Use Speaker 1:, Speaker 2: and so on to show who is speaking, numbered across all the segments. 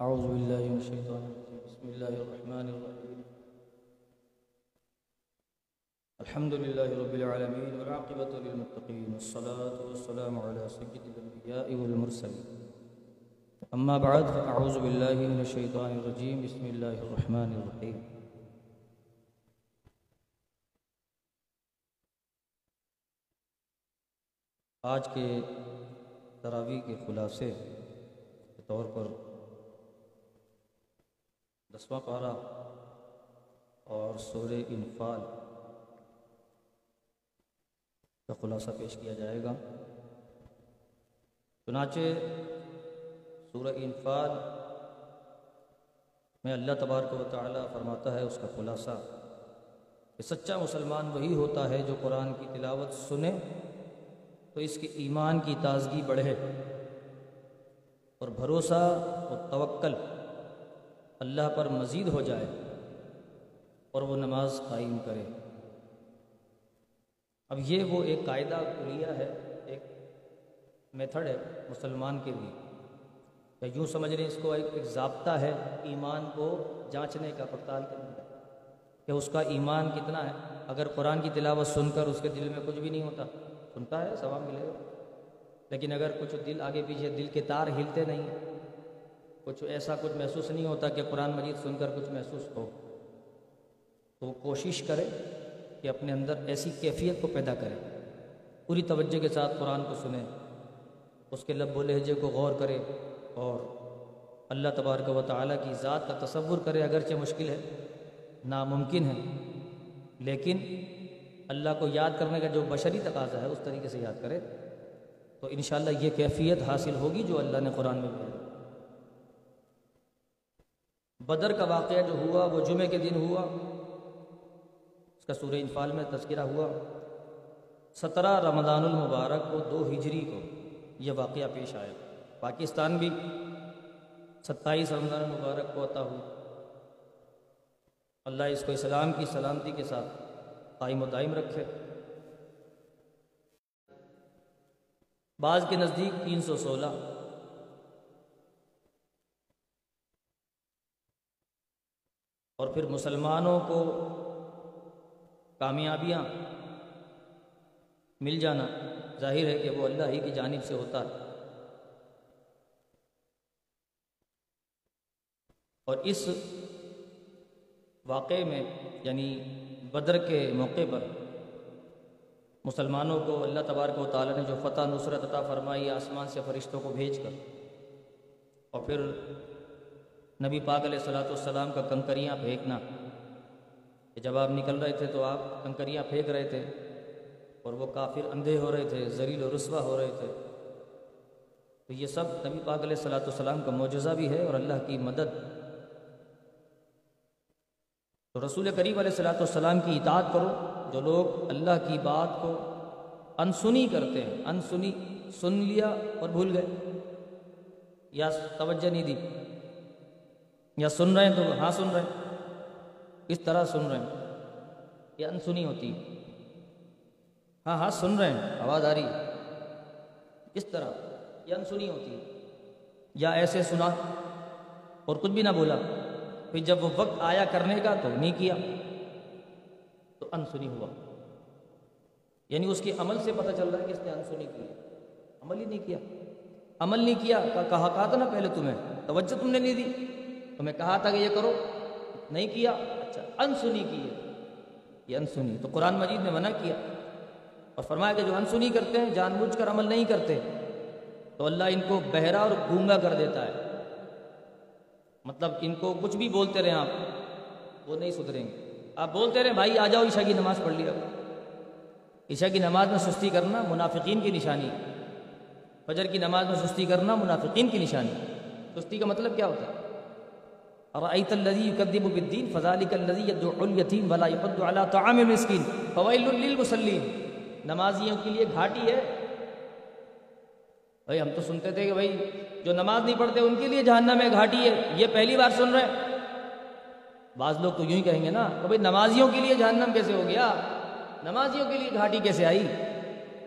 Speaker 1: أعوذ بالله من الشيطان الرجيم. بسم الله الرحمن الرحيم. الحمد لله رب العالمين والعاقبة للمتقين والصلاة والسلام على سيد الأنبياء والمرسلين. أما بعد، فأعوذ بالله من الشيطان الرجيم. بسم الله الرحمن الرحيم. آج کے تراویح کے خلاصے کے طور پر دسواں پارہ اور سورہ انفال کا خلاصہ پیش کیا جائے گا۔ چنانچہ سورہ انفال میں اللہ تبارک و تعالیٰ فرماتا ہے، اس کا خلاصہ کہ سچا مسلمان وہی ہوتا ہے جو قرآن کی تلاوت سنے تو اس کے ایمان کی تازگی بڑھے اور بھروسہ اور توکل اللہ پر مزید ہو جائے اور وہ نماز قائم کرے۔ اب یہ وہ ایک قاعدہ کلیہ ہے، ایک میتھڈ ہے مسلمان کے لیے۔ یا یوں سمجھ لیں اس کو ایک ایک ضابطہ ہے ایمان کو جانچنے کا، پڑتال کرنے کا۔ کہ اس کا ایمان کتنا ہے۔ اگر قرآن کی تلاوت سن کر اس کے دل میں کچھ بھی نہیں ہوتا، سنتا ہے، ثواب ملے گا۔ لیکن اگر کچھ دل آگے پیچھے، دل کے تار ہلتے نہیں کچھ ایسا کچھ محسوس نہیں ہوتا کہ قرآن مجید سن کر کچھ محسوس ہو۔ تو وہ کوشش کرے کہ اپنے اندر ایسی کیفیت کو پیدا کرے۔ پوری توجہ کے ساتھ قرآن کو سنیں۔ اس کے لب و لہجے کو غور کرے اور اللہ تبارک و تعالیٰ کی ذات کا تصور کرے اگرچہ مشکل ہے، ناممکن ہے۔ لیکن اللہ کو یاد کرنے کا جو بشری تقاضا ہے، اس طریقے سے یاد کرے۔ تو انشاءاللہ یہ کیفیت حاصل ہوگی جو اللہ نے قرآن میں بھیجا بدر کا واقعہ جو ہوا، وہ جمعے کے دن ہوا۔ اس کا سورہ انفال میں تذکرہ ہوا۔ سترہ رمضان المبارک کو دو ہجری کو یہ واقعہ پیش آیا۔ پاکستان بھی ستائیس رمضان المبارک کو عطا ہوا اللہ اس کو اسلام کی سلامتی کے ساتھ قائم و دائم رکھے۔ بعض کے نزدیک تین سو سولہ۔ اور پھر مسلمانوں کو کامیابیاں مل جانا ظاہر ہے کہ وہ اللہ ہی کی جانب سے ہوتا ہے۔ اور اس واقعے میں یعنی بدر کے موقع پر مسلمانوں کو اللہ تبارک و تعالیٰ نے جو فتح نصرت عطا فرمائی، آسمان سے فرشتوں کو بھیج کر، اور پھر نبی پاک علیہ صلاۃ والسلام کا کنکریاں پھینکنا۔ کہ جب آپ نکل رہے تھے تو آپ کنکریاں پھینک رہے تھے اور وہ کافر اندھے ہو رہے تھے، زریل و رسوا ہو رہے تھے۔ تو یہ سب نبی پاک علیہ صلاۃ والسلام کا معجزہ بھی ہے اور اللہ کی مدد۔ تو رسول کریم علیہ صلاۃ والسلام کی اطاعت کرو۔ جو لوگ اللہ کی بات کو انسنی کرتے ہیں، انسنی، سن لیا اور بھول گئے۔ یا توجہ نہیں دی۔ یا سن رہے ہیں تو ہاں سن رہے ہیں۔ اس طرح سن رہے ہیں۔ یہ انسنی ہوتی ہے۔ ہاں ہاں سن رہے ہیں۔ آواز آ رہی ہے۔ اس طرح یہ انسنی ہوتی ہے۔ یا ایسے سنا۔ اور کچھ بھی نہ بولا۔ پھر جب وہ وقت آیا کرنے کا تو نہیں کیا۔ تو انسنی ہوا۔ یعنی اس کے عمل سے پتہ چل رہا ہے کہ اس نے انسنی کی۔ عمل ہی نہیں کیا۔ عمل نہیں کیا۔ کہا کہا تھا نا پہلے تمہیں۔ توجہ تم نے نہیں دی۔ تمہیں کہا تھا کہ یہ کرو۔ نہیں کیا؟ اچھا انسنی کی ہے۔ یہ انسنی، تو قرآن مجید نے منع کیا۔ اور فرمایا کہ جو انسنی کرتے ہیں، جان بوجھ کر عمل نہیں کرتے۔ تو اللہ ان کو بہرا اور گونگا کر دیتا ہے۔ مطلب ان کو کچھ بھی بولتے رہیں آپ، وہ نہیں سدھریں گے۔ آپ بولتے رہیں، بھائی آ جاؤ، عشاء کی نماز پڑھ لیا۔ عشاء کی نماز میں سستی کرنا منافقین کی نشانی فجر کی نماز میں سستی کرنا منافقین کی نشانی سستی کا مطلب کیا ہوتا ہے؟ ارأيت الذي يكذب بالدين فذلك الذي يدعو اليتيم ولا يحض على طعام المسكين. فويل للمصلين. نمازیوں کے لیے گھاٹی ہے. بھائی، ہم تو سنتے تھے کہ بھائی، جو نماز نہیں پڑھتے، ان کے لیے جہنم میں گھاٹی ہے. یہ پہلی بار سن رہے ہیں. بعض لوگ تو یوں ہی کہیں گے نا، کہ بھائی، نمازیوں کے لیے جہنم کیسے ہو گیا؟ نمازیوں کے لیے گھاٹی کیسے آئی؟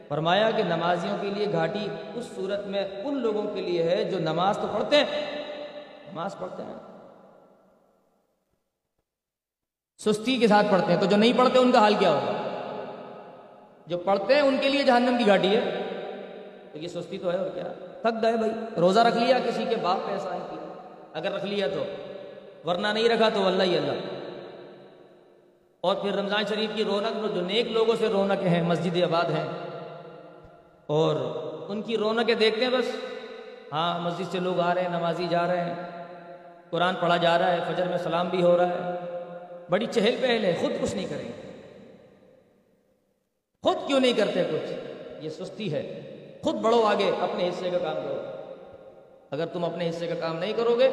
Speaker 1: فرمایا کہ نمازیوں کے لیے گھاٹی اس صورت میں ان لوگوں کے لیے ہے جو نماز تو پڑھتے ہیں. نماز پڑھتے ہیں. سستی کے ساتھ پڑھتے ہیں۔ تو جو نہیں پڑھتے، ان کا حال کیا ہوگا؟ جو پڑھتے ہیں، ان کے لیے جہنم کی گاڑی ہے۔ تو یہ سستی تو ہے، اور کیا؟ تھک گئے بھائی۔ روزہ رکھ لیا کسی کے باپ پیسہ ہے اگر رکھ لیا تو۔ ورنہ نہیں رکھا تو اللہ ہی اللہ۔ اور پھر رمضان شریف کی رونق، جو نیک لوگوں سے رونق ہیں، مسجد آباد ہیں، اور ان کی رونقیں دیکھتے ہیں بس۔ ہاں مسجد سے لوگ آ رہے ہیں، نمازی جا رہے ہیں، قرآن پڑھا جا رہا ہے، فجر میں سلام بھی ہو رہا ہے۔ بڑی چہل پہل ہے، خود کچھ نہیں کریں گے۔ خود کیوں نہیں کرتے کچھ؟ یہ سستی ہے۔ خود بڑھو آگے، اپنے حصے کا کام کرو۔ اگر تم اپنے حصے کا کام نہیں کرو گے،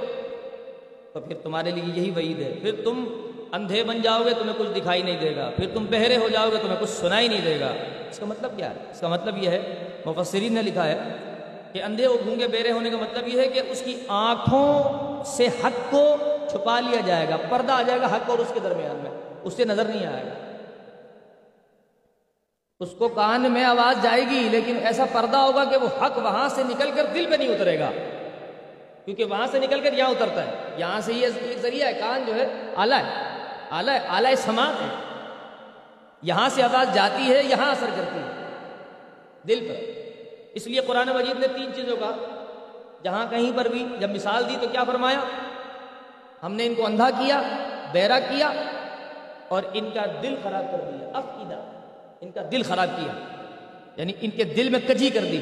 Speaker 1: تو پھر تمہارے لیے یہی وعید ہے۔ پھر تم اندھے بن جاؤ گے، تمہیں کچھ دکھائی نہیں دے گا۔ پھر تم بہرے ہو جاؤ گے، تمہیں کچھ سنائی نہیں دے گا۔ اس کا مطلب کیا ہے؟ اس کا مطلب یہ ہے، مفسرین نے لکھا ہے کہ اندھے اور گونگے بیرے ہونے کا مطلب یہ ہے کہ اس کی آنکھوں سے حق کو چھپا لیا جائے گا، پردہ آ جائے گا حق اور اس کے درمیان میں، اس سے نظر نہیں آئے گا۔ اس کو کان میں آواز جائے گی، لیکن ایسا پردہ ہوگا کہ وہ حق وہاں سے نکل کر دل پہ نہیں اترے گا۔ کیونکہ وہاں سے نکل کر یہاں اترتا ہے۔ یہاں سے یہ ذریعہ ہے، کان جو ہے، آلہ ہے۔ آلہ آلہ سماعت ہے۔ یہاں سے آواز جاتی ہے، یہاں اثر کرتی ہے۔ دل پر۔ اس لیے قرآن مجید نے تین چیزوں کا، جہاں کہیں پر بھی جب مثال دی تو کیا فرمایا؟ ہم نے ان کو اندھا کیا، بیرا کیا اور ان کا دل خراب کر دیا۔ افیدہ، ان کا دل خراب کیا۔ یعنی ان کے دل میں کجی کر دی۔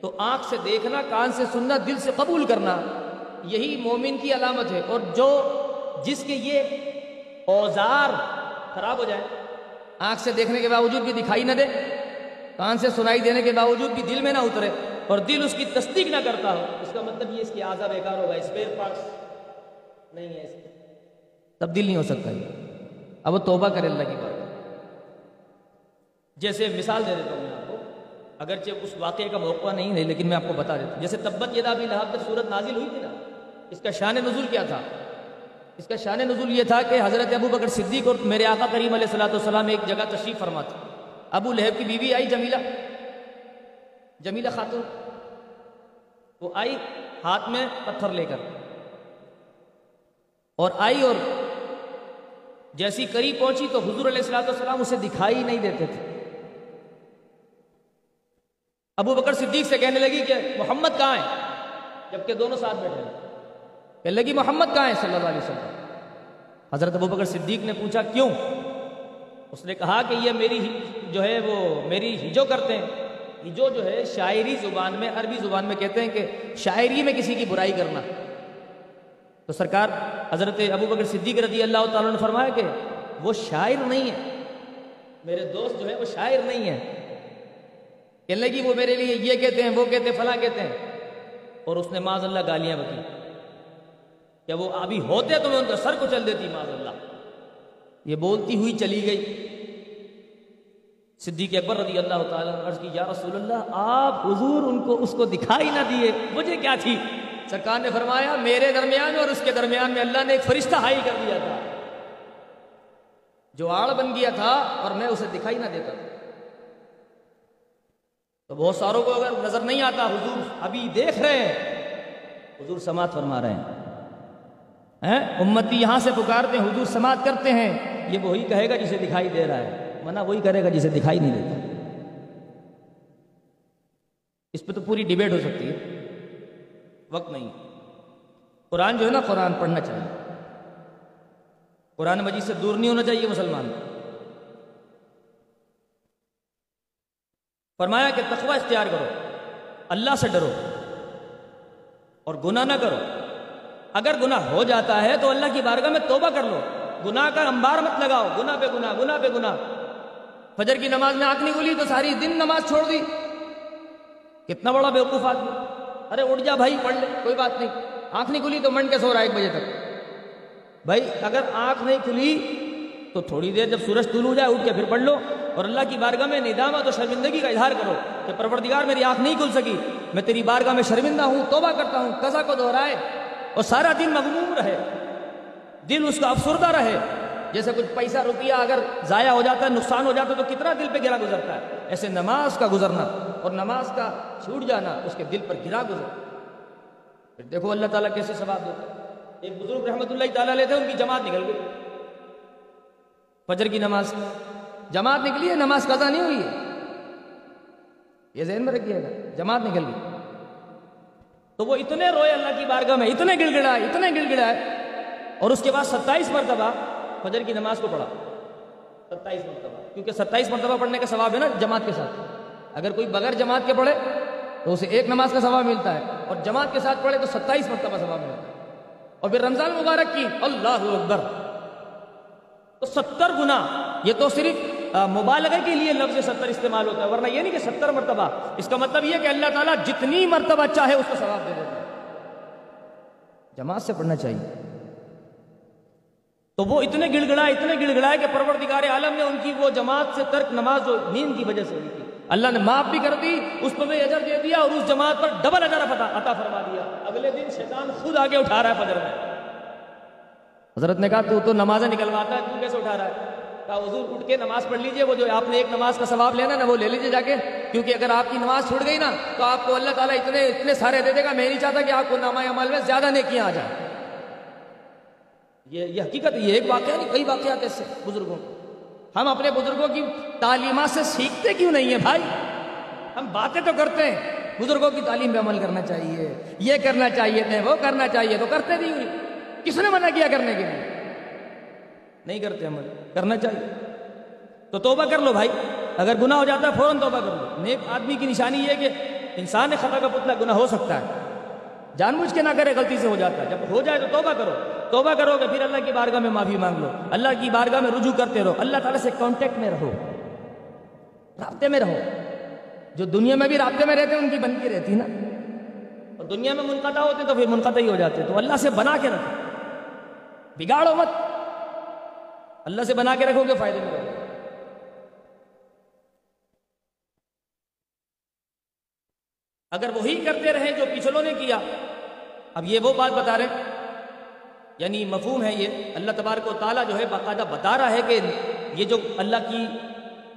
Speaker 1: تو آنکھ سے دیکھنا، کان سے سننا، دل سے قبول کرنا، یہی مومن کی علامت ہے۔ اور جو جس کے یہ اوزار خراب ہو جائے آنکھ سے دیکھنے کے باوجود بھی دکھائی نہ دے، کان سے سنائی دینے کے باوجود بھی دل میں نہ اترے اور دل اس کی تصدیق نہ کرتا ہو۔ اس کا مطلب یہ اس کی آزا بیکار ہوگا۔ اسپیئر پارٹس نہیں ہے اس تبدیل نہیں ہو سکتا یہ۔ اب وہ توبہ کرے اللہ کی بات۔ جیسے مثال دے دیتا ہوں میں آپ کو۔ اگرچہ اس واقعے کا موقع نہیں ہے، لیکن میں آپ کو بتا دیتا ہوں۔ جیسے تبت یہ بھی لحاظ پر صورت نازل ہوئی تھی نا۔ اس کا شان نزول کیا تھا؟ اس کا شان نزول یہ تھا کہ حضرت ابو بکر صدیق اور میرے آقا کریم علیہ السلاۃ والسلام ایک جگہ تشریف فرما تھا ابو لہب کی بیوی آئی جمیلہ۔ جمیلہ خاتون۔ وہ آئی ہاتھ میں پتھر لے کر۔ اور آئی اور جیسی قریب پہنچی تو حضور علیہ السلاۃ والسلام اسے دکھائی نہیں دیتے تھے۔ ابو بکر صدیق سے کہنے لگی کہ محمد کہاں ہے؟ جبکہ دونوں ساتھ بیٹھے کہنے لگی محمد کہاں ہے؟ صلی اللہ علیہ وسلم۔ حضرت ابو بکر صدیق نے پوچھا، کیوں؟ اس نے کہا کہ یہ میری جو ہے وہ میری ہجو کرتے ہیں۔ ہجو جو ہے شاعری زبان میں، عربی زبان میں کہتے ہیں کہ شاعری میں کسی کی برائی کرنا۔ تو سرکار حضرت ابو بکر صدیق رضی اللہ تعالیٰ نے فرمایا کہ وہ شاعر نہیں ہے۔ میرے دوست جو ہے وہ شاعر نہیں ہے کہنے لگی وہ میرے لیے یہ کہتے ہیں، وہ کہتے ہیں، فلاں کہتے ہیں۔ اور اس نے معاذ اللہ گالیاں بکی کہ وہ ابھی ہوتے تو میں ان کا سر کو چل دیتی؟ معاذ اللہ یہ بولتی ہوئی چلی گئی۔ صدیق اکبر رضی اللہ تعالیٰ عرض کی، یا رسول اللہ، آپ حضور ان کو اس کو دکھائی نہ دیے، مجھے کیا تھی؟ سرکار نے فرمایا، میرے درمیان اور اس کے درمیان میں اللہ نے ایک فرشتہ ہائی کر دیا تھا۔ جو آڑ بن گیا تھا اور میں اسے دکھائی نہ دیتا۔ تھا تو بہت ساروں کو اگر نظر نہیں آتا، حضور ابھی دیکھ رہے ہیں۔ حضور سماعت فرما رہے ہیں۔ امتی یہاں سے پکارتے ہیں، حضور سماعت کرتے ہیں۔ یہ وہی کہے گا جسے دکھائی دے رہا ہے۔ منع وہی کرے گا جسے دکھائی نہیں دیتا۔ اس پہ تو پوری ڈیبیٹ ہو سکتی ہے۔ وقت نہیں قرآن جو ہے نا، قرآن پڑھنا چاہیے۔ قرآن مجید سے دور نہیں ہونا چاہیے مسلمان۔ فرمایا کہ تقوی اختیار کرو۔ اللہ سے ڈرو۔ اور گناہ نہ کرو۔ اگر گناہ ہو جاتا ہے تو اللہ کی بارگاہ میں توبہ کر لو۔ گناہ کا امبار مت لگاؤ۔ گناہ پہ گناہ گناہ پہ گناہ۔ فجر کی نماز میں آنکھ نہیں کھلی تو ساری دن نماز چھوڑ دی۔ کتنا بڑا بیوقوف آدمی۔ ارے اٹھ جا بھائی پڑھ لے کوئی بات نہیں۔ آنکھ نہیں کھلی تو منڈ کے سو رہا ایک بجے تک۔ بھائی اگر آنکھ نہیں کھلی تو تھوڑی دیر جب سورج طول ہو جائے اٹھ کے پھر پڑھ لو۔ اور اللہ کی بارگاہ میں ندامت اور شرمندگی کا اظہار کرو کہ پروردگار میری آنکھ نہیں کھل سکی۔ میں تیری بارگاہ میں شرمندہ ہوں توبہ کرتا ہوں قضا کو دہرائے اور سارا دن مغموم رہے۔ دل اس کا افسردہ رہے۔ جیسے کچھ پیسہ روپیہ اگر ضائع ہو جاتا ہے، نقصان ہو جاتا ہے، تو کتنا دل پہ گرا گزرتا ہے؟ ایسے نماز کا گزرنا اور نماز کا چھوٹ جانا، اس کے دل پر گرا گزر پھر دیکھو اللہ تعالیٰ کیسے ثواب دیتا ہے۔ ایک بزرگ رحمۃ اللہ تعالیٰ علیہ تھے، ان کی جماعت نکل گئی۔ فجر کی نماز۔ جماعت نکلی ہے، نماز قضا نہیں ہوئی ہے۔ یہ ذہن میں رکھیے گا، جماعت نکل گئی۔ تو وہ اتنے روئے اللہ کی بارگاہ میں، اتنے گڑ گڑائے اتنے گڑ گڑائے اور اس کے بعد ستائیس مرتبہ فجر کی نماز کو پڑھا۔ ستائیس مرتبہ۔ کیونکہ ستائیس مرتبہ پڑھنے کا ثواب ہے نا جماعت کے ساتھ۔ اگر کوئی بغیر جماعت کے پڑھے تو اسے ایک نماز کا ثواب ملتا ہے۔ اور جماعت کے ساتھ پڑھے تو ستائیس مرتبہ ثواب ملتا ہے۔ اور پھر رمضان مبارک کی اللہ اکبر۔ تو ستر گنا یہ تو صرف مبالغہ کے لیے لفظ ستر استعمال ہوتا ہے، ورنہ یہ نہیں کہ ستر مرتبہ۔ اس کا مطلب یہ کہ اللہ تعالیٰ جتنی مرتبہ چاہے اس کو ثواب دے دیتا ہے۔ جماعت سے پڑھنا چاہیے۔ تو وہ اتنے گڑ گڑائے اتنے گڑ گڑائے کہ پروردگار عالم نے ان کی وہ جماعت سے ترک نماز جو نیند کی وجہ سے ہوئی تھی۔ اللہ نے معاف بھی کر دی، اس کو بھی اجر دے دیا اور اس جماعت پر ڈبل اجر عطا فرما دیا۔ اگلے دن شیطان خود آگے اٹھا رہا ہے فجر میں۔ حضرت نے کہا، تو تو نمازیں نکلواتا ہے، تو کیسے اٹھا رہا ہے؟ کہا، حضور اٹھ کے نماز پڑھ لیجیے، وہ جو آپ نے ایک نماز کا ثواب لینا نا، وہ لے لیجیے جا کے۔ کیونکہ اگر آپ کی نماز چھوٹ گئی نا، تو آپ کو اللہ تعالیٰ اتنے اتنے سارے دے دے گا۔ میں نہیں چاہتا کہ آپ کو نامہ عمل میں زیادہ نیکیاں آ جائیں۔ یہ یہ حقیقت یہ ایک واقعہ نہیں، کئی واقعات ایسے بزرگوں ہم اپنے بزرگوں کی تعلیمات سے سیکھتے کیوں نہیں ہیں بھائی؟ ہم باتیں تو کرتے ہیں۔ بزرگوں کی تعلیم پہ عمل کرنا چاہیے، یہ کرنا چاہیے تھے، وہ کرنا چاہیے، تو کرتے نہیں کس نے منع کیا کرنے کے لیے؟ نہیں کرتے عمل، کرنا چاہیے۔ تو توبہ کر لو بھائی۔ اگر گناہ ہو جاتا ہے، فوراً توبہ کر لو۔ نیک آدمی کی نشانی یہ کہ انسان نے خطا کا پتلا گناہ ہو سکتا ہے۔ جان بوجھ کے نہ کرے، غلطی سے ہو جاتا ہے۔ جب ہو جائے تو توبہ کرو۔ توبہ کرو گے، پھر اللہ کی بارگاہ میں معافی مانگ لو۔ اللہ کی بارگاہ میں رجوع کرتے رہو۔ اللہ تعالیٰ سے کانٹیکٹ میں رہو۔ رابطے میں رہو۔ جو دنیا میں بھی رابطے میں رہتے ہیں، ان کی بنتی رہتی نا۔ اور دنیا میں منقطع ہوتے تو پھر منقطع ہی ہو جاتے تو اللہ سے بنا کے رکھو۔ بگاڑو مت۔ اللہ سے بنا کے رکھو گے فائدے میں رہو۔ اگر وہی کرتے رہے جو پچھلوں نے کیا، اب یہ وہ بات بتا رہے یعنی مفہوم ہے یہ، اللہ تبارک و تعالیٰ جو ہے باقاعدہ بتا رہا ہے کہ یہ جو اللہ کی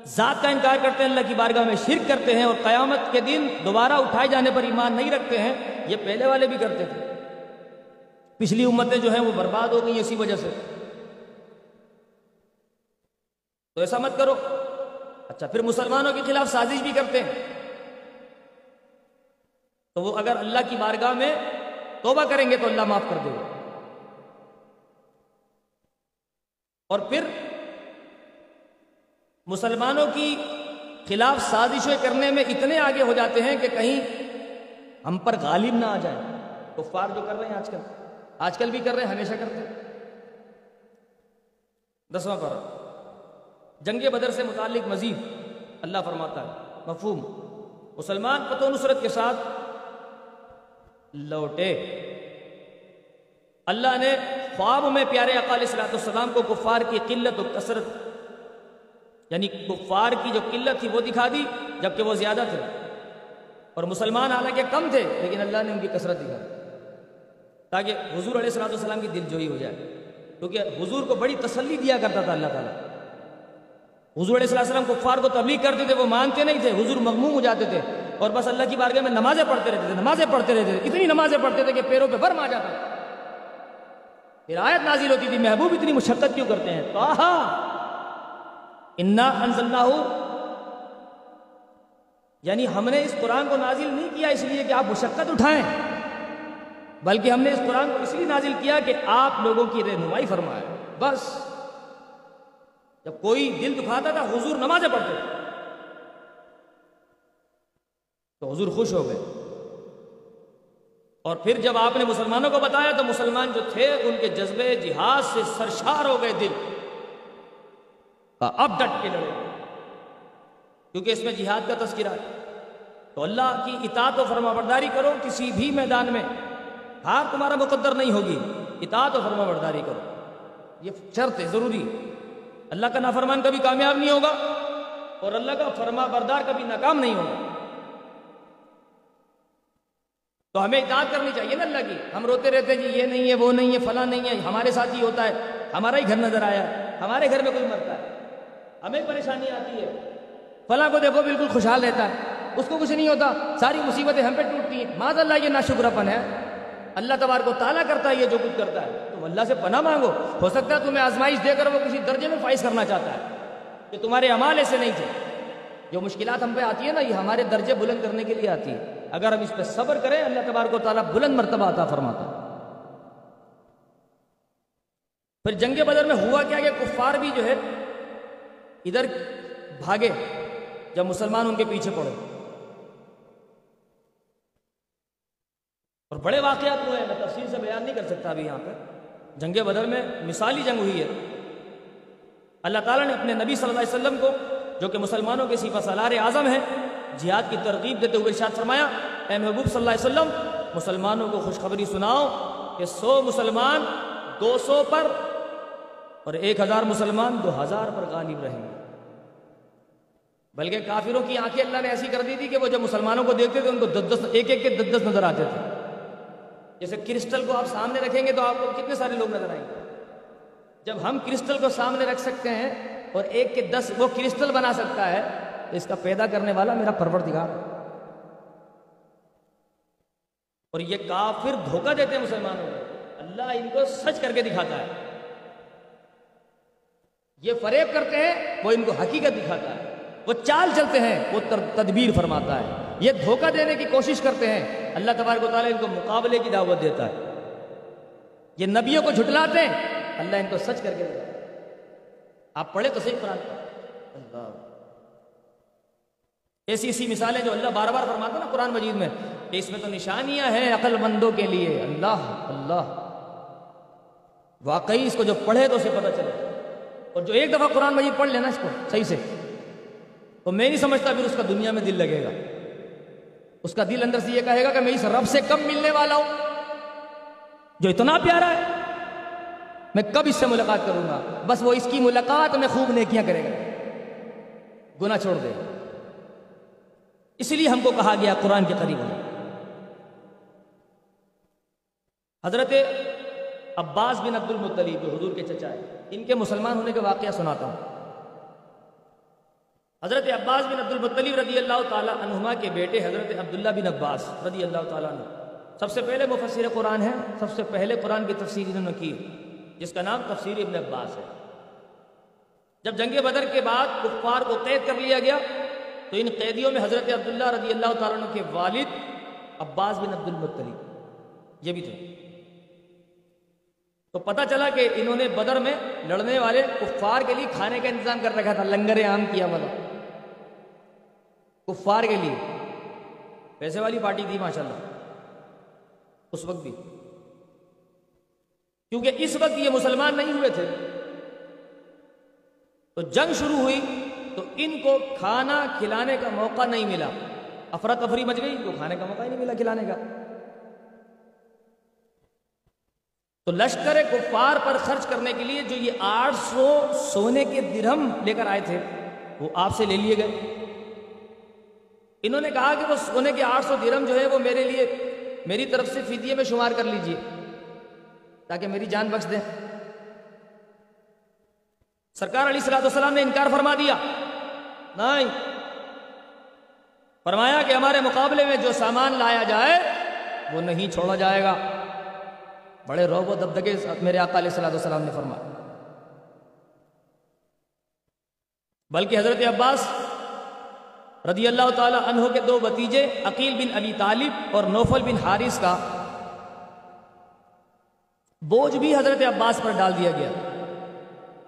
Speaker 1: ذات کا انکار کرتے ہیں، اللہ کی بارگاہ میں شرک کرتے ہیں اور قیامت کے دن دوبارہ اٹھائے جانے پر ایمان نہیں رکھتے ہیں، یہ پہلے والے بھی کرتے تھے۔ پچھلی امتیں جو ہیں وہ برباد ہو گئی اسی وجہ سے۔ تو ایسا مت کرو۔ اچھا پھر مسلمانوں کے خلاف سازش بھی کرتے ہیں۔ تو وہ اگر اللہ کی بارگاہ میں توبہ کریں گے تو اللہ معاف کر دے گا۔ اور پھر مسلمانوں کی خلاف سازشیں کرنے میں اتنے آگے ہو جاتے ہیں کہ کہیں ہم پر غالب نہ آ جائے کفار جو کر رہے ہیں آج کل آج کل بھی کر رہے ہیں، ہمیشہ کرتے ہیں۔ دسواں پر جنگ بدر سے متعلق مزید اللہ فرماتا ہے۔ مفہوم۔ مسلمان پتو نصرت کے ساتھ لوٹے۔ اللہ نے خواب میں پیارے اقال صلاحت السلام کو کفار کی قلت و کثرت یعنی کفار کی جو قلت تھی وہ دکھا دی، جبکہ وہ زیادہ تھے۔ اور مسلمان حالانکہ کم تھے، لیکن اللہ نے ان کی کثرت دکھا۔ تاکہ حضور علیہ السلاۃ والسلام کی دل جوئی ہو جائے۔ کیونکہ حضور کو بڑی تسلی دیا کرتا تھا اللہ تعالیٰ۔ حضور علیہ السلام کفار کو تبلیغ کرتے تھے، وہ مانتے نہیں تھے، حضور مغموم ہو جاتے تھے۔ اور بس اللہ کی بارگاہ میں نمازیں پڑھتے رہتے تھے، نمازیں پڑھتے رہتے تھے، اتنی نمازیں پڑھتے تھے کہ پیروں پہ برم آ جاتا۔ پھر آیت نازل ہوتی تھی، محبوب اتنی مشقت کیوں کرتے ہیں؟ تو آہا، انا انزلنا ہو یعنی ہم نے اس قرآن کو نازل نہیں کیا اس لیے کہ آپ مشقت اٹھائیں، بلکہ ہم نے اس قرآن کو اس لیے نازل کیا کہ آپ لوگوں کی رہنمائی فرمائے بس، جب کوئی دل دکھاتا تھا، حضور نمازیں پڑھتے تو حضور خوش ہو گئے۔ اور پھر جب آپ نے مسلمانوں کو بتایا تو مسلمان جو تھے ان کے جذبے جہاد سے سرشار ہو گئے دل۔ اب ڈٹ کے لڑے۔ کیونکہ اس میں جہاد کا تذکرہ ہے۔ تو اللہ کی اطاعت و فرما برداری کرو کسی بھی میدان میں۔ ہار تمہارا مقدر نہیں ہوگی۔ اطاعت و فرما برداری کرو۔ یہ شرط ہے۔ ضروری اللہ کا نافرمان کبھی کامیاب نہیں ہوگا اور اللہ کا فرما بردار کبھی ناکام نہیں ہوگا۔ تو ہمیں اطاعت کرنی چاہیے نا اللہ کی۔ ہم روتے رہتے ہیں جی یہ نہیں ہے، وہ نہیں ہے، فلاں نہیں ہے، ہمارے ساتھ ہی ہوتا ہے۔ ہمارا ہی گھر نظر آیا، ہمارے گھر میں کوئی مرتا ہے۔ ہمیں پریشانی آتی ہے۔ فلاں کو دیکھو، بالکل خوشحال رہتا ہے۔ اس کو کچھ نہیں ہوتا، ساری مصیبتیں ہم پہ ٹوٹتی ہیں۔ ماض اللہ یہ ناشکر اپن ہے؟ اللہ تبار کو تالا کرتا ہے یہ جو کچھ کرتا ہے۔ تم اللہ سے پناہ مانگو۔ ہو سکتا ہے تمہیں آزمائش دے کر وہ کسی درجے میں فائز کرنا چاہتا ہے۔ کہ تمہارے امال ایسے نہیں تھے۔ جو مشکلات ہم پہ آتی ہے نا، یہ ہمارے درجے بلند کرنے کے لیے آتی ہے اگر ہم اس پہ صبر کریں، اللہ تبار کو تعالیٰ بلند مرتبہ عطا فرماتا پھر جنگ بدر میں ہوا کیا کہ کفار بھی جو ہے، ادھر بھاگے، جب مسلمان ان کے پیچھے پڑے۔ اور بڑے واقعات ہوئے ہیں، میں تفصیل سے بیان نہیں کر سکتا ابھی یہاں پہ۔ جنگ بدر میں مثالی جنگ ہوئی ہے۔ اللہ تعالیٰ نے اپنے نبی صلی اللہ علیہ وسلم کو، جو کہ مسلمانوں کے سفا سالار اعظم ہے جہاد کی ترغیب دیتے ہوئے ارشاد فرمایا، اے محبوب صلی اللہ علیہ وسلم، مسلمانوں کو خوشخبری سناؤ کہ سو مسلمان دو سو پر اور ایک ہزار مسلمان دو ہزار پر غالب رہیں گے۔ بلکہ کافروں کی آنکھیں اللہ نے ایسی کر دی تھی کہ وہ جب مسلمانوں کو دیکھتے تھے، ان کو دس دس، ایک ایک کے دس دس نظر آتے تھے۔ جیسے کرسٹل کو آپ سامنے رکھیں گے تو آپ کو کتنے سارے لوگ نظر آئیں گے۔ جب ہم کرسٹل کو سامنے رکھ سکتے ہیں اور ایک کے دس وہ کرسٹل بنا سکتا ہے اس کا پیدا کرنے والا میرا پروردگار۔ اور یہ کافر دھوکہ دیتے ہیں مسلمانوں کو۔ اللہ ان کو سچ کر کے دکھاتا ہے۔ یہ فریب کرتے ہیں، وہ ان کو حقیقت دکھاتا ہے۔ وہ چال چلتے ہیں، وہ تدبیر فرماتا ہے۔ یہ دھوکہ دینے کی کوشش کرتے ہیں۔ اللہ تبارک و تعالیٰ ان کو مقابلے کی دعوت دیتا ہے۔ یہ نبیوں کو جھٹلاتے ہیں۔ اللہ ان کو سچ کر کے دیتا ہے۔ آپ پڑھے تو صحیح قرآن۔ اللہ۔ ایسی ایسی مثالیں جو اللہ بار بار فرماتا نا قرآن مجید میں، کہ اس میں تو نشانیاں ہیں عقل مندوں کے لیے۔ اللہ اللہ۔ واقعی اس کو جو پڑھے تو اسے پتہ چلے۔ اور جو ایک دفعہ قرآن مجید پڑھ لینا اس کو، صحیح سے۔ تو میں نہیں سمجھتا پھر اس کا دنیا میں دل لگے گا۔ اس کا دل اندر سے یہ کہے گا کہ میں اس رب سے کب ملنے والا ہوں، جو اتنا پیارا ہے۔ میں کب اس سے ملاقات کروں گا؟ بس وہ اس کی ملاقات میں خوب نیکیاں کرے گا۔ گناہ چھوڑ دے اس لیے ہم کو کہا گیا قرآن کے قریب حضرت عباس بن عبد المطلیب جو حضور کے چچا ہے ان کے مسلمان ہونے کے واقعہ سناتا ہوں۔ حضرت عباس بن عبد المطلیب رضی اللہ تعالیٰ عنہما کے بیٹے حضرت عبداللہ بن عباس رضی اللہ تعالیٰ عنہ۔ سب سے پہلے مفسر قرآن ہے سب سے پہلے قرآن کی تفسیر انہوں نے کی، جس کا نام تفسیر ابن عباس ہے۔ جب جنگ بدر کے بعد کفار کو قید کر لیا گیا تو ان قیدیوں میں حضرت عبداللہ رضی اللہ تعالیٰ عنہ کے والد عباس بن عبد المطلیب یہ بھی تھے۔ تو پتہ چلا کہ انہوں نے بدر میں لڑنے والے کفار کے لیے کھانے کا انتظام کر رکھا تھا، لنگر عام کیا مطلب۔ کفار کے لیے۔ پیسے والی پارٹی تھی، ماشاءاللہ۔ اس وقت بھی۔ کیونکہ اس وقت یہ مسلمان نہیں ہوئے تھے۔ تو جنگ شروع ہوئی۔ تو ان کو کھانا کھلانے کا موقع نہیں ملا۔ افراتفری مچ گئی تو کھانے کا موقع ہی نہیں ملا کھلانے کا۔ تو لشکر کفار پر خرچ کرنے کے لیے جو یہ آٹھ سو سونے کے درہم لے کر آئے تھے، وہ آپ سے لے لیے گئے۔ انہوں نے کہا کہ وہ سونے کے آٹھ سو درہم جو ہے وہ میرے لیے میری طرف سے فدیے میں شمار کر لیجیے، تاکہ میری جان بخش دیں۔ سرکار علی السلام نے انکار فرما دیا۔ نہیں۔ فرمایا کہ ہمارے مقابلے میں جو سامان لایا جائے، وہ نہیں چھوڑا جائے گا۔ بڑے روب و دبدگے میرے آقا علیہ صلاح السلام نے فرمایا۔ بلکہ حضرت عباس رضی اللہ تعالی عنہ کے دو بتیجے عقیل بن ابی طالب اور نوفل بن حارث کا بوجھ بھی حضرت عباس پر ڈال دیا گیا۔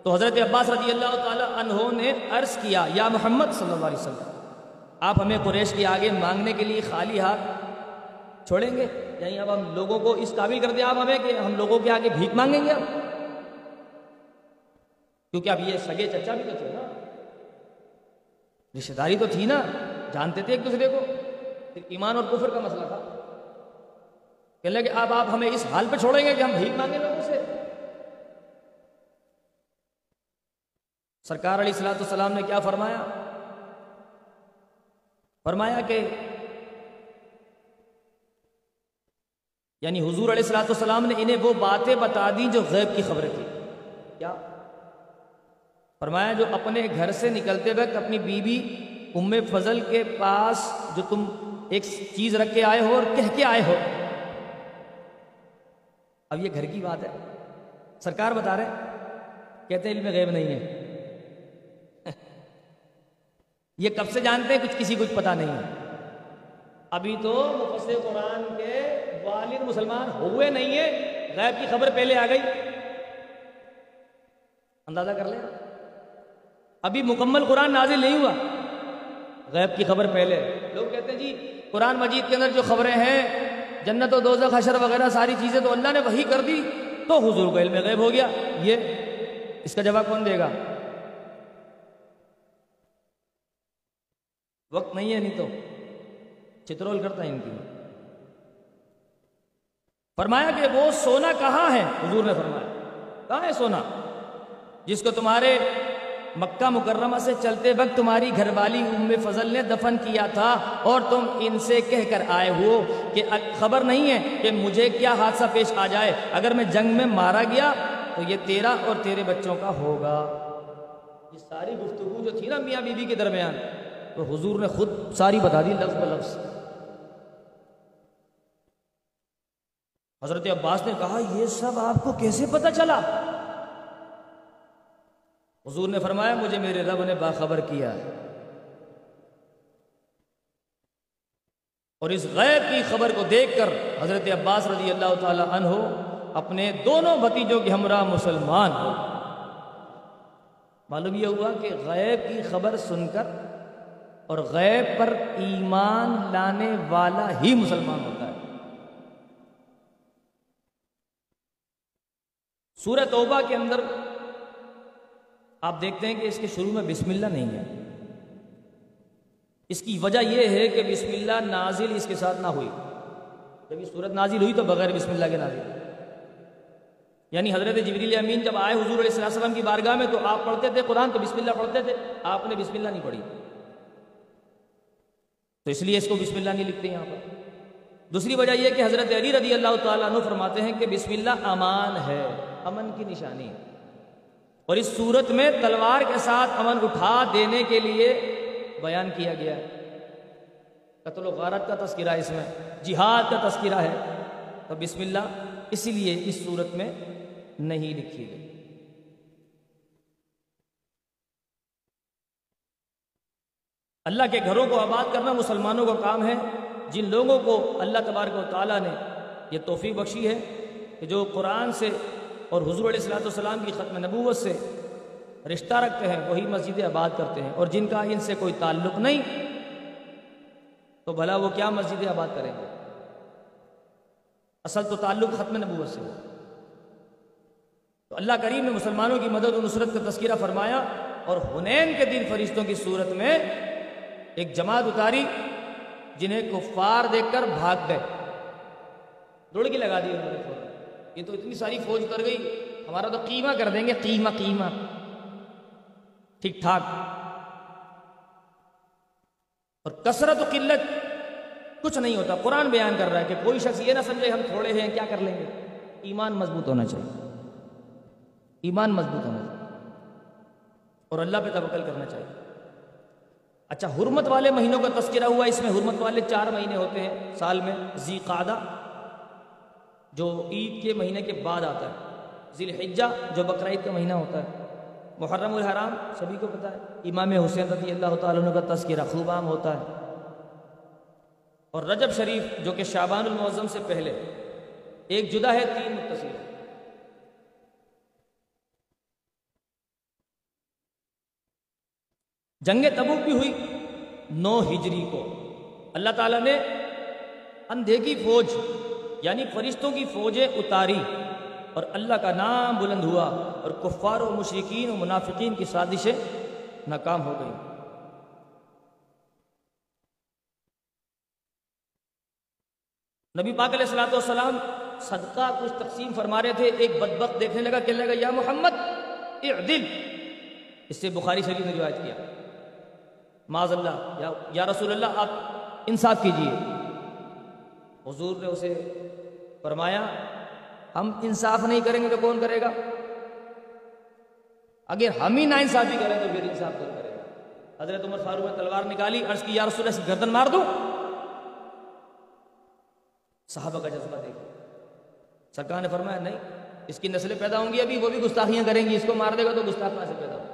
Speaker 1: تو حضرت عباس رضی اللہ تعالی عنہ نے عرض کیا، یا محمد صلی اللہ علیہ وسلم، آپ ہمیں قریش کے آگے مانگنے کے لیے خالی ہاتھ چھوڑیں گے؟ یعنی اب ہم لوگوں کو اس قابل کر دیں آپ ہمیں کہ ہم لوگوں کے آگے بھیک مانگیں گے اب کیونکہ اب یہ سگے چچا بھی تو تھے نا۔ رشتے داری تو تھی نا، جانتے تھے ایک دوسرے کو۔ پھر ایمان اور کفر کا مسئلہ تھا۔ کہ لگے، اب آپ ہمیں اس حال پہ چھوڑیں گے کہ ہم بھیک مانگیں لوگوں سے۔ سرکار علیہ السلاۃ السلام نے کیا فرمایا؟ فرمایا کہ یعنی حضور علیہ السلاۃ السلام نے انہیں وہ باتیں بتا دی جو غیب کی خبریں تھی کیا؟ فرمایا جو اپنے گھر سے نکلتے وقت اپنی بیوی ام فضل کے پاس جو تم ایک چیز رکھ کے آئے ہو اور کہہ کے آئے ہو۔ اب یہ گھر کی بات ہے۔ سرکار بتا رہے کہتے ہیں علم غیب نہیں ہے۔ یہ کب سے جانتے ہیں؟ کچھ کسی کچھ پتا نہیں ابھی تو مفسر قرآن کے والد مسلمان ہوئے نہیں ہیں، غیب کی خبر پہلے آ گئی۔ اندازہ کر لیں۔ ابھی مکمل قرآن نازل نہیں ہوا۔ غیب کی خبر پہلے۔ لوگ کہتے ہیں جی قرآن مجید کے اندر جو خبریں ہیں، جنت و دوزخ، حشر وغیرہ، ساری چیزیں تو اللہ نے وہی کر دی تو حضور کو علم غیب ہو گیا۔ یہ اس کا جواب کون دے گا؟ وقت نہیں ہے نہیں تو چترول کرتا ہے ان کی۔ فرمایا کہ وہ سونا کہاں ہے؟ حضور نے فرمایا۔ کہاں ہے سونا؟ جس کو تمہارے مکہ مکرمہ سے چلتے وقت تمہاری گھر والی ام فضل نے دفن کیا تھا اور تم ان سے کہہ کر آئے ہو کہ خبر نہیں ہے کہ مجھے کیا حادثہ پیش آ جائے۔ اگر میں جنگ میں مارا گیا تو یہ تیرا اور تیرے بچوں کا ہوگا۔ یہ ساری گفتگو جو تھی نا میاں بیوی کے درمیان تو حضور نے خود ساری بتا دی لفظ بلفظ حضرت عباس نے کہا، یہ سب آپ کو کیسے پتا چلا؟ حضور نے فرمایا، مجھے میرے رب نے باخبر کیا۔ اور اس غیب کی خبر کو دیکھ کر حضرت عباس رضی اللہ تعالی عنہ اپنے دونوں بھتیجوں کے ہمراہ مسلمان ہو۔ معلوم یہ ہوا کہ غیب کی خبر سن کر اور غیب پر ایمان لانے والا ہی مسلمان ہوتا ہے۔ سورہ توبہ کے اندر آپ دیکھتے ہیں کہ اس کے شروع میں بسم اللہ نہیں ہے۔ اس کی وجہ یہ ہے کہ بسم اللہ نازل اس کے ساتھ نہ ہوئی۔ جب یہ صورت نازل ہوئی تو بغیر بسم اللہ کے نازل۔ یعنی حضرت جبریل امین جب آئے حضور علیہ السلام کی بارگاہ میں تو آپ پڑھتے تھے قرآن تو بسم اللہ پڑھتے تھے۔ آپ نے بسم اللہ نہیں پڑھی۔ تو اس لیے اس کو بسم اللہ نہیں لکھتے یہاں پر۔ دوسری وجہ یہ کہ حضرت علی رضی اللہ تعالیٰ عنہ فرماتے ہیں کہ بسم اللہ امان ہے، امن کی نشانی۔ اور اس صورت میں تلوار کے ساتھ امن اٹھا دینے کے لیے بیان کیا گیا۔ ہے قتل و غارت کا تذکرہ اس میں، جہاد کا تذکرہ ہے۔ تو بسم اللہ اسی لیے اس صورت میں نہیں لکھی گئی۔ اللہ کے گھروں کو آباد کرنا مسلمانوں کا کام ہے۔ جن لوگوں کو اللہ تبارک و تعالیٰ نے یہ توفیق بخشی ہے کہ جو قرآن سے اور حضور علیہ السلاۃ والسلام کی ختم نبوت سے رشتہ رکھتے ہیں، وہی مسجد آباد کرتے ہیں۔ اور جن کا ان سے کوئی تعلق نہیں، تو بھلا وہ کیا مسجد آباد کریں گے؟ اصل تو تعلق ختم نبوت سے۔ ہو تو اللہ کریم نے مسلمانوں کی مدد و نصرت کا تذکرہ فرمایا اور حنین کے دن فرشتوں کی صورت میں ایک جماعت اتاری جنہیں کفار دیکھ کر بھاگ گئے۔ دوڑ کی لگا دی انہوں نے یہ تو اتنی ساری فوج اتر گئی، ہمارا تو قیمہ کر دیں گے، قیمہ قیمہ۔ ٹھیک ٹھاک۔ اور کثرت و قلت کچھ نہیں ہوتا۔ قرآن بیان کر رہا ہے کہ کوئی شخص یہ نہ سمجھے ہم تھوڑے ہیں، کیا کر لیں گے؟ ایمان مضبوط ہونا چاہیے۔ ایمان مضبوط ہونا چاہیے۔ اور اللہ پہ توکل کرنا چاہیے۔ اچھا حرمت والے مہینوں کا تذکرہ ہوا، اس میں حرمت والے چار مہینے ہوتے ہیں سال میں ذی قادہ جو عید کے مہینے کے بعد آتا ہے۔ ذی الحجہ جو بقرعید کا مہینہ ہوتا ہے۔ محرم الحرام، سبھی کو پتہ ہے، امام حسین رضی اللہ تعالیٰ عنہ کا تذکرہ خوب عام ہوتا ہے۔ اور رجب شریف، جو کہ شعبان المعظم سے پہلے، ایک جدا ہے، تین متصل۔ جنگ تبوک بھی ہوئی۔ نو ہجری کو۔ اللہ تعالیٰ نے اندھے کی فوج یعنی فرشتوں کی فوجیں اتاری اور اللہ کا نام بلند ہوا اور کفار و مشرقین و منافقین کی سازشیں ناکام ہو گئی نبی پاک علیہ السلاۃ والسلام صدقہ کچھ تقسیم فرما رہے تھے۔ ایک بدبخت دیکھنے لگا، کہنے لگا، یا محمد، اعدل! اس سے بخاری شریف نے روایت کیا۔ معاذ اللہ، یا رسول اللہ، آپ انصاف کیجیے۔ حضور نے اسے فرمایا، ہم انصاف نہیں کریں گے تو کون کرے گا؟ اگر ہم ہی نا انصافی کریں تو پھر انصاف کون کرے گا؟ حضرت عمر فاروق نے تلوار نکالی، عرض کی، یا رسول اللہ گردن مار دو صحابہ کا جذبہ دیکھو سرکار نے فرمایا، نہیں، اس کی نسلیں پیدا ہوں گی ابھی، وہ بھی گستاخیاں کریں گی، اس کو مار دے گا تو گستاخ سے پیدا ہو؟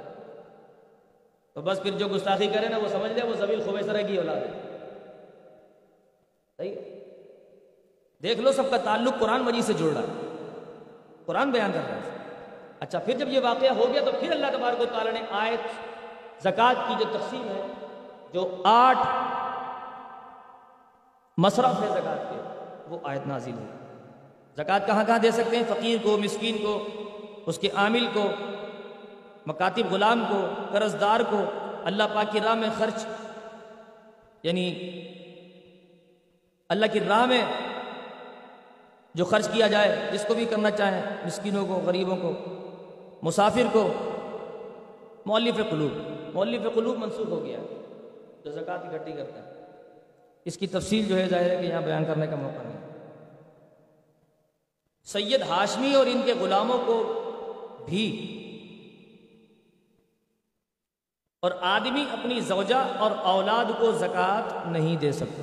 Speaker 1: تو بس پھر جو گستاخی کرے نا وہ سمجھ لے، وہ زبیل خوبیسرہ کی اولاد۔ ہے صحیح؟ دیکھ لو سب کا تعلق قرآن مجید سے جڑ رہا ہے۔ قرآن بیان کر رہا ہے۔ اچھا پھر جب یہ واقعہ ہو گیا تو پھر اللہ تبارک و تعالیٰ نے آیت، زکوٰۃ کی جو تقسیم ہے، جو آٹھ مصرف ہے زکوٰۃ کے، وہ آیت نازل ہوئی۔ زکوٰۃ کہاں کہاں دے سکتے ہیں؟ فقیر کو، مسکین کو، اس کے عامل کو۔ مکاتب غلام کو قرض دار کو اللہ پاک کی راہ میں خرچ۔ یعنی اللہ کی راہ میں جو خرچ کیا جائے، جس کو بھی کرنا چاہیں مسکینوں کو، غریبوں کو، مسافر کو۔ مولف قلوب مولف قلوب منسوخ ہو گیا۔ جو زکوٰۃ اکٹھی کرتا ہے۔ اس کی تفصیل جو ہے، ظاہر ہے کہ یہاں بیان کرنے کا موقع نہیں۔ سید ہاشمی اور ان کے غلاموں کو بھی اور آدمی اپنی زوجہ اور اولاد کو زکوٰۃ نہیں دے سکتا۔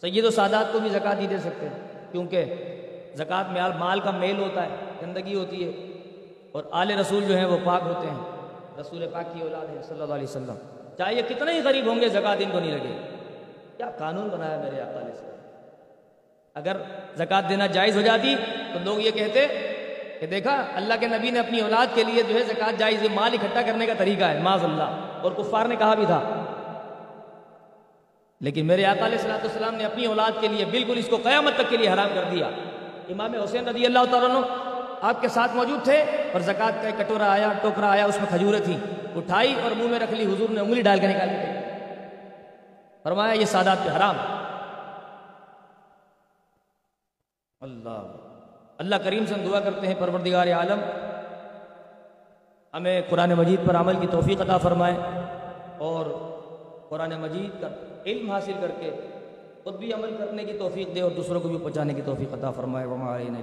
Speaker 1: سید و سادات کو بھی زکوٰۃ نہیں دے سکتے، کیونکہ زکوٰۃ میں مال کا میل ہوتا ہے، گندگی ہوتی ہے۔ اور آل رسول جو ہیں وہ پاک ہوتے ہیں۔ رسول پاک کی اولاد ہے، صلی اللہ علیہ وسلم۔ چاہے یہ کتنے ہی غریب ہوں گے، زکوٰۃ ان کو نہیں لگے۔ کیا قانون بنایا میرے آقا علیہ السلام؟ اگر زکوٰۃ دینا جائز ہو جاتی تو لوگ یہ کہتے کہ دیکھا، اللہ کے نبی نے اپنی اولاد کے لیے جو ہے زکوٰۃ جائز مال اکٹھا کرنے کا طریقہ ہے معاذ اللہ؟ اور کفار نے کہا بھی تھا۔ لیکن میرے آقا علیہ السلام السلام نے اپنی اولاد کے لیے بالکل اس کو قیامت تک کے لیے حرام کر دیا۔ امام حسین رضی اللہ تعالیٰ آپ کے ساتھ موجود تھے اور زکوٰۃ کا ایک کٹورا آیا، ٹوکرا آیا، اس میں کھجوریں تھیں۔ اٹھائی اور منہ میں رکھ لی، حضور نے انگلی ڈال کے نکالی فرمایا، یہ سادات پہ حرام۔ اللہ۔ اللہ کریم سے ہم دعا کرتے ہیں، پروردگار عالم، ہمیں قرآن مجید پر عمل کی توفیق عطا فرمائے اور قرآن مجید کا علم حاصل کر کے خود بھی عمل کرنے کی توفیق دے اور دوسروں کو بھی پہنچانے کی توفیق عطا فرمائے۔ وما علینا